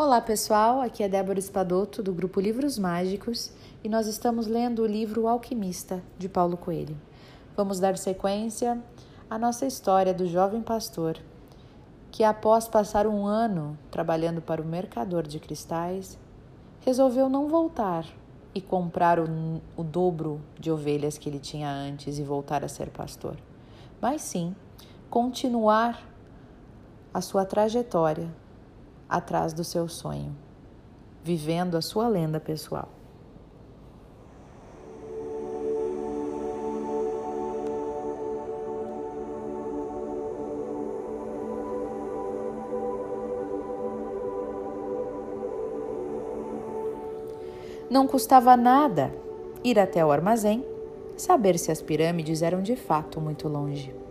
Olá pessoal, aqui é Débora Espadoto do grupo Livros Mágicos e nós estamos lendo o livro o Alquimista de Paulo Coelho. Vamos dar sequência à nossa história do jovem pastor que, após passar um ano trabalhando para o mercador de cristais, resolveu não voltar e comprar o, o dobro de ovelhas que ele tinha antes e voltar a ser pastor, mas sim continuar a sua trajetória atrás do seu sonho, vivendo a sua lenda pessoal. Não custava nada ir até o armazém, saber se as pirâmides eram de fato muito longe.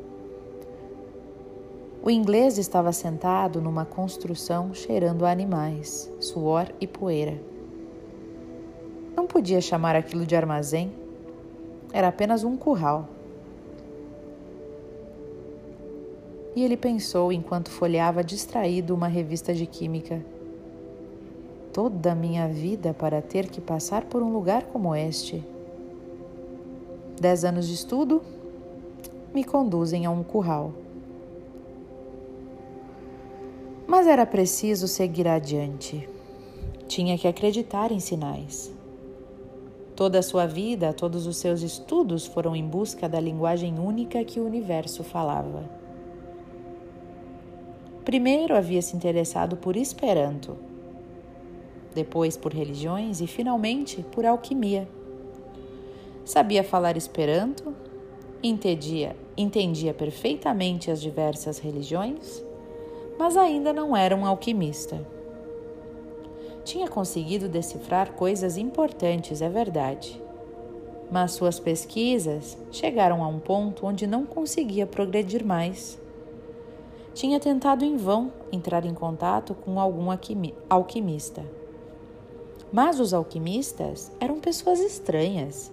O inglês estava sentado numa construção cheirando a animais, suor e poeira. Não podia chamar aquilo de armazém, era apenas um curral. E ele pensou enquanto folheava distraído uma revista de química. Toda a minha vida para ter que passar por um lugar como este. Dez anos de estudo me conduzem a um curral. Mas era preciso seguir adiante. Tinha que acreditar em sinais. Toda a sua vida, todos os seus estudos foram em busca da linguagem única que o universo falava. Primeiro havia se interessado por Esperanto, depois por religiões e finalmente por alquimia. Sabia falar Esperanto, entendia, entendia perfeitamente as diversas religiões mas ainda não era um alquimista. Tinha conseguido decifrar coisas importantes, é verdade, mas suas pesquisas chegaram a um ponto onde não conseguia progredir mais. Tinha tentado em vão entrar em contato com algum alquimista. Mas os alquimistas eram pessoas estranhas,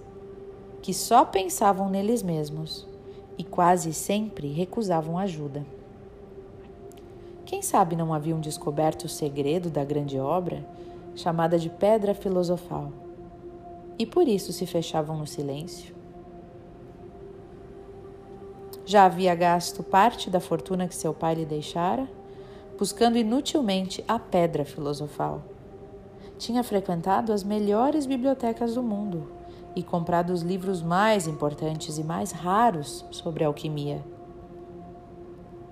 que só pensavam neles mesmos e quase sempre recusavam ajuda. Quem sabe não haviam descoberto o segredo da grande obra, chamada de Pedra Filosofal, e por isso se fechavam no silêncio? Já havia gasto parte da fortuna que seu pai lhe deixara, buscando inutilmente a Pedra Filosofal. Tinha frequentado as melhores bibliotecas do mundo e comprado os livros mais importantes e mais raros sobre alquimia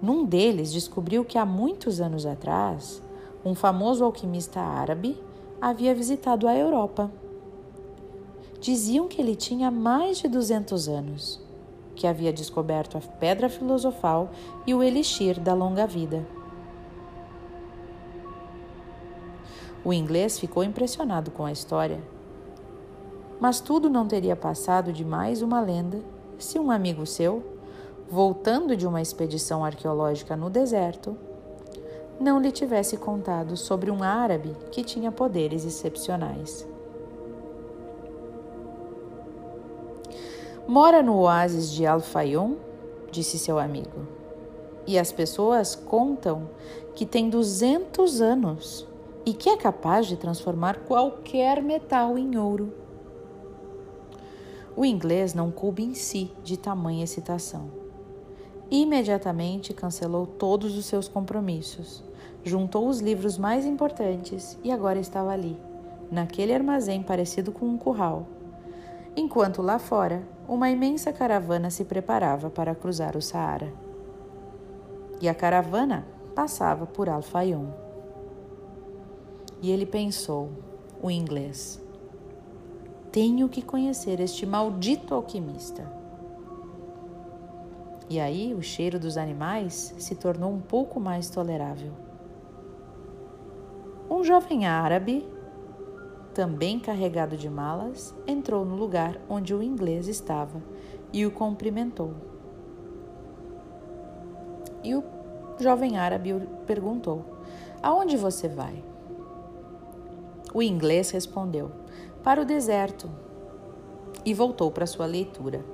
num deles, descobriu que há muitos anos atrás, um famoso alquimista árabe havia visitado a Europa. Diziam que ele tinha mais de 200 anos, que havia descoberto a pedra filosofal e o elixir da longa vida. O inglês ficou impressionado com a história. Mas tudo não teria passado de mais uma lenda se um amigo seu, voltando de uma expedição arqueológica no deserto, não lhe tivesse contado sobre um árabe que tinha poderes excepcionais. Mora no oásis de Al-Fayoum, disse seu amigo, e as pessoas contam que tem 200 anos e que é capaz de transformar qualquer metal em ouro. O inglês não coube em si de tamanha excitação imediatamente cancelou todos os seus compromissos, juntou os livros mais importantes e agora estava ali, naquele armazém parecido com um curral. Enquanto lá fora, uma imensa caravana se preparava para cruzar o Saara. E a caravana passava por Al-Fayoum. E ele pensou, o inglês: Tenho que conhecer este maldito alquimista. E aí o cheiro dos animais se tornou um pouco mais tolerável. Um jovem árabe, também carregado de malas, entrou no lugar onde o inglês estava e o cumprimentou. E o jovem árabe perguntou: Aonde você vai? O inglês respondeu: Para o deserto. E voltou para sua leitura.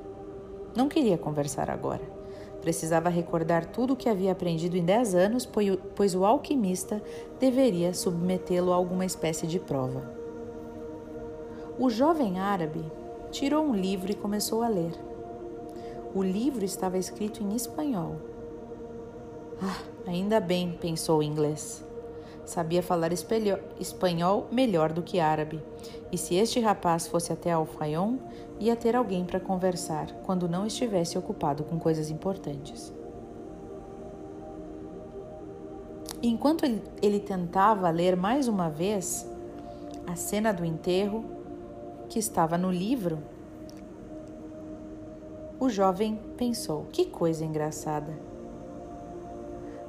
Não queria conversar agora Precisava recordar tudo o que havia aprendido em dez anos, pois o alquimista deveria submetê-lo a alguma espécie de prova. O jovem árabe tirou um livro e começou a ler. O livro estava escrito em espanhol. Ah, ainda bem, pensou o inglês. Sabia falar espanhol melhor do que árabe, e se este rapaz fosse até Alfaion, ia ter alguém para conversar quando não estivesse ocupado com coisas importantes. Enquanto ele tentava ler mais uma vez a cena do enterro que estava no livro, o jovem pensou: que coisa engraçada.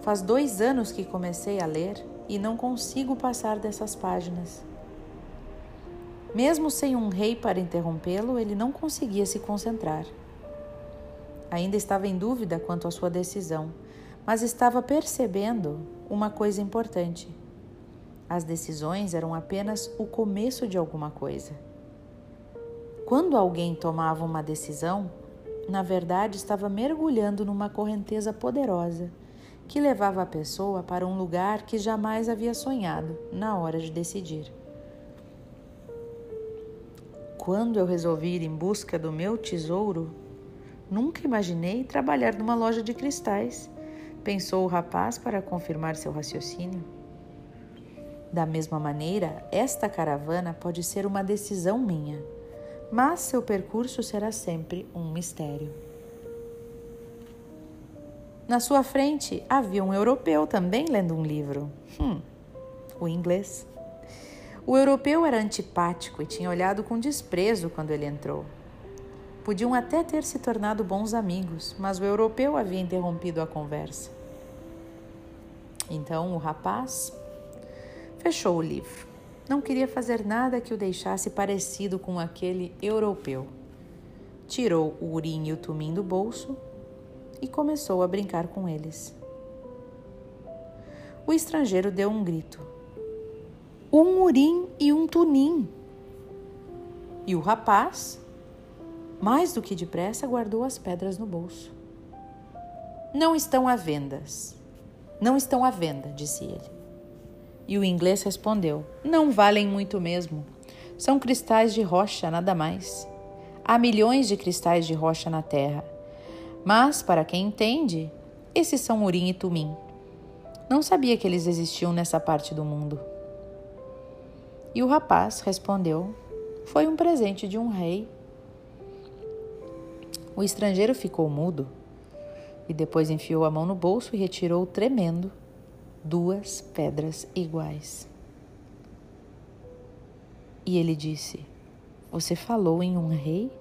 Faz dois anos que comecei a ler e não consigo passar dessas páginas. Mesmo sem um rei para interrompê-lo, ele não conseguia se concentrar. Ainda estava em dúvida quanto à sua decisão, mas estava percebendo uma coisa importante. As decisões eram apenas o começo de alguma coisa. Quando alguém tomava uma decisão, na verdade estava mergulhando numa correnteza poderosa que levava a pessoa para um lugar que jamais havia sonhado na hora de decidir. Quando eu resolvi ir em busca do meu tesouro, nunca imaginei trabalhar numa loja de cristais, pensou o rapaz para confirmar seu raciocínio. Da mesma maneira, esta caravana pode ser uma decisão minha, mas seu percurso será sempre um mistério. Na sua frente havia um europeu também lendo um livro. Hum, o inglês. O europeu era antipático e tinha olhado com desprezo quando ele entrou. Podiam até ter se tornado bons amigos, mas o europeu havia interrompido a conversa. Então o rapaz fechou o livro. Não queria fazer nada que o deixasse parecido com aquele europeu. Tirou o urim e o tumim do bolso e começou a brincar com eles. O estrangeiro deu um grito. Um urim e um tunim. E o rapaz, mais do que depressa, guardou as pedras no bolso. Não estão à vendas. Não estão à venda, disse ele. E o inglês respondeu: Não valem muito mesmo. São cristais de rocha, nada mais. Há milhões de cristais de rocha na Terra mas, para quem entende, esses são Urim e Tumim. Não sabia que eles existiam nessa parte do mundo. E o rapaz respondeu: Foi um presente de um rei. O estrangeiro ficou mudo e depois enfiou a mão no bolso e retirou, tremendo, duas pedras iguais. E ele disse: Você falou em um rei?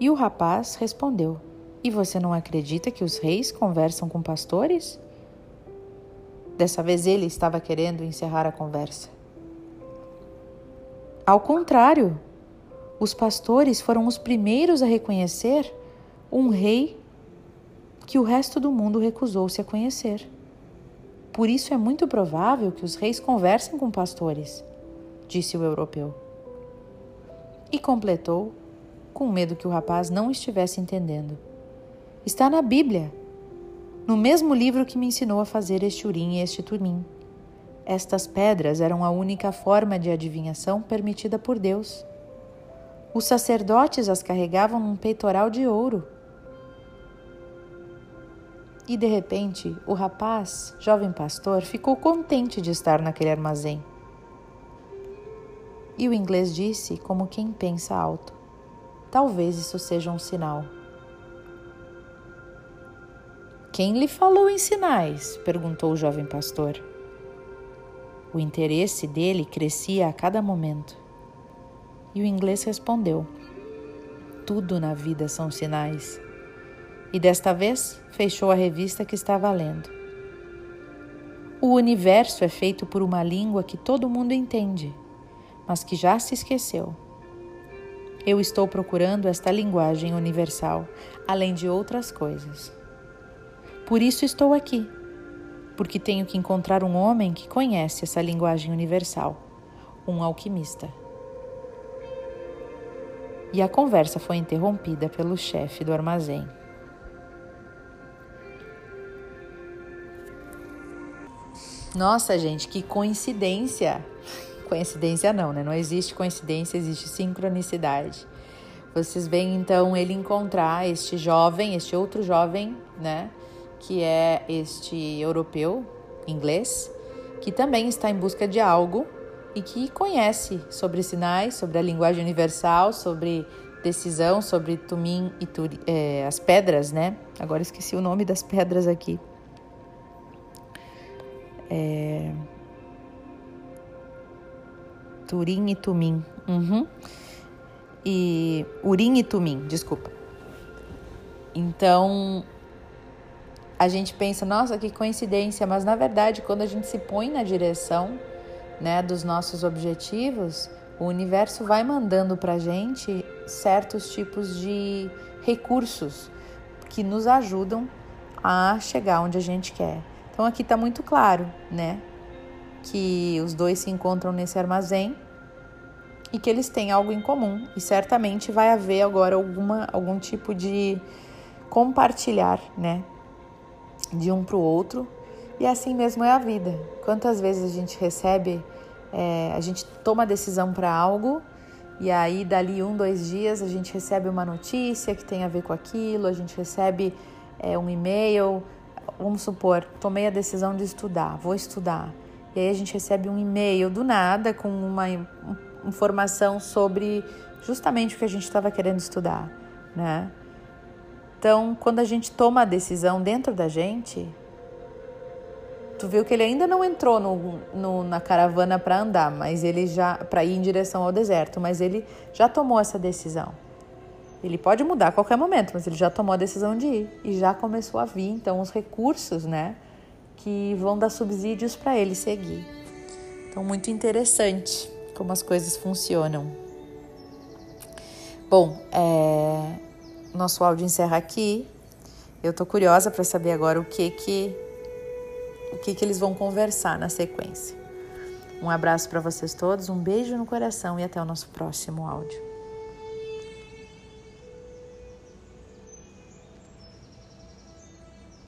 E o rapaz respondeu: E você não acredita que os reis conversam com pastores? Dessa vez ele estava querendo encerrar a conversa. Ao contrário, os pastores foram os primeiros a reconhecer um rei que o resto do mundo recusou-se a conhecer. Por isso é muito provável que os reis conversem com pastores, disse o europeu. E completou com medo que o rapaz não estivesse entendendo. Está na Bíblia, no mesmo livro que me ensinou a fazer este urim e este tumim. Estas pedras eram a única forma de adivinhação permitida por Deus. Os sacerdotes as carregavam num peitoral de ouro. E de repente, o rapaz, jovem pastor, ficou contente de estar naquele armazém. E o inglês disse, como quem pensa alto: Talvez isso seja um sinal. Quem lhe falou em sinais? perguntou o jovem pastor. O interesse dele crescia a cada momento. E o inglês respondeu: Tudo na vida são sinais. E desta vez fechou a revista que estava lendo. O universo é feito por uma língua que todo mundo entende, mas que já se esqueceu. Eu estou procurando esta linguagem universal, além de outras coisas. Por isso estou aqui, porque tenho que encontrar um homem que conhece essa linguagem universal, um alquimista. e a conversa foi interrompida pelo chefe do armazém. Nossa, gente, que coincidência! Coincidência não, né? Não existe coincidência, existe sincronicidade. Vocês veem então ele encontrar este jovem, este outro jovem, né? Que é este europeu, inglês, que também está em busca de algo e que conhece sobre sinais, sobre a linguagem universal, sobre decisão, sobre Tumim e Turi, é, as pedras, né? Agora esqueci o nome das pedras aqui. É... Turim e Tumim. Uhum. E Urim e Tumim, desculpa. Então, a gente pensa, nossa, que coincidência, mas na verdade, quando a gente se põe na direção né, dos nossos objetivos, o universo vai mandando para gente certos tipos de recursos que nos ajudam a chegar onde a gente quer. Então aqui está muito claro, né, que os dois se encontram nesse armazém e que eles têm algo em comum e certamente vai haver agora alguma algum tipo de compartilhar, né, de um para o outro e assim mesmo é a vida. Quantas vezes a gente recebe, é, a gente toma decisão para algo e aí dali um, dois dias a gente recebe uma notícia que tem a ver com aquilo, a gente recebe é, um e-mail, vamos supor, tomei a decisão de estudar, vou estudar. E aí a gente recebe um e-mail do nada com uma informação sobre justamente o que a gente estava querendo estudar, né? Então, quando a gente toma a decisão dentro da gente, Tu viu que ele ainda não entrou no, no na caravana para andar, mas ele já para ir em direção ao deserto, mas ele já tomou essa decisão. Ele pode mudar a qualquer momento, mas ele já tomou a decisão de ir e já começou a vir então os recursos, né, que vão dar subsídios para ele seguir. Então muito interessante como as coisas funcionam. Bom, é, nosso áudio encerra aqui. Eu tô curiosa para saber agora o que que o que, que eles vão conversar na sequência. Um abraço para vocês todos, um beijo no coração e até o nosso próximo áudio.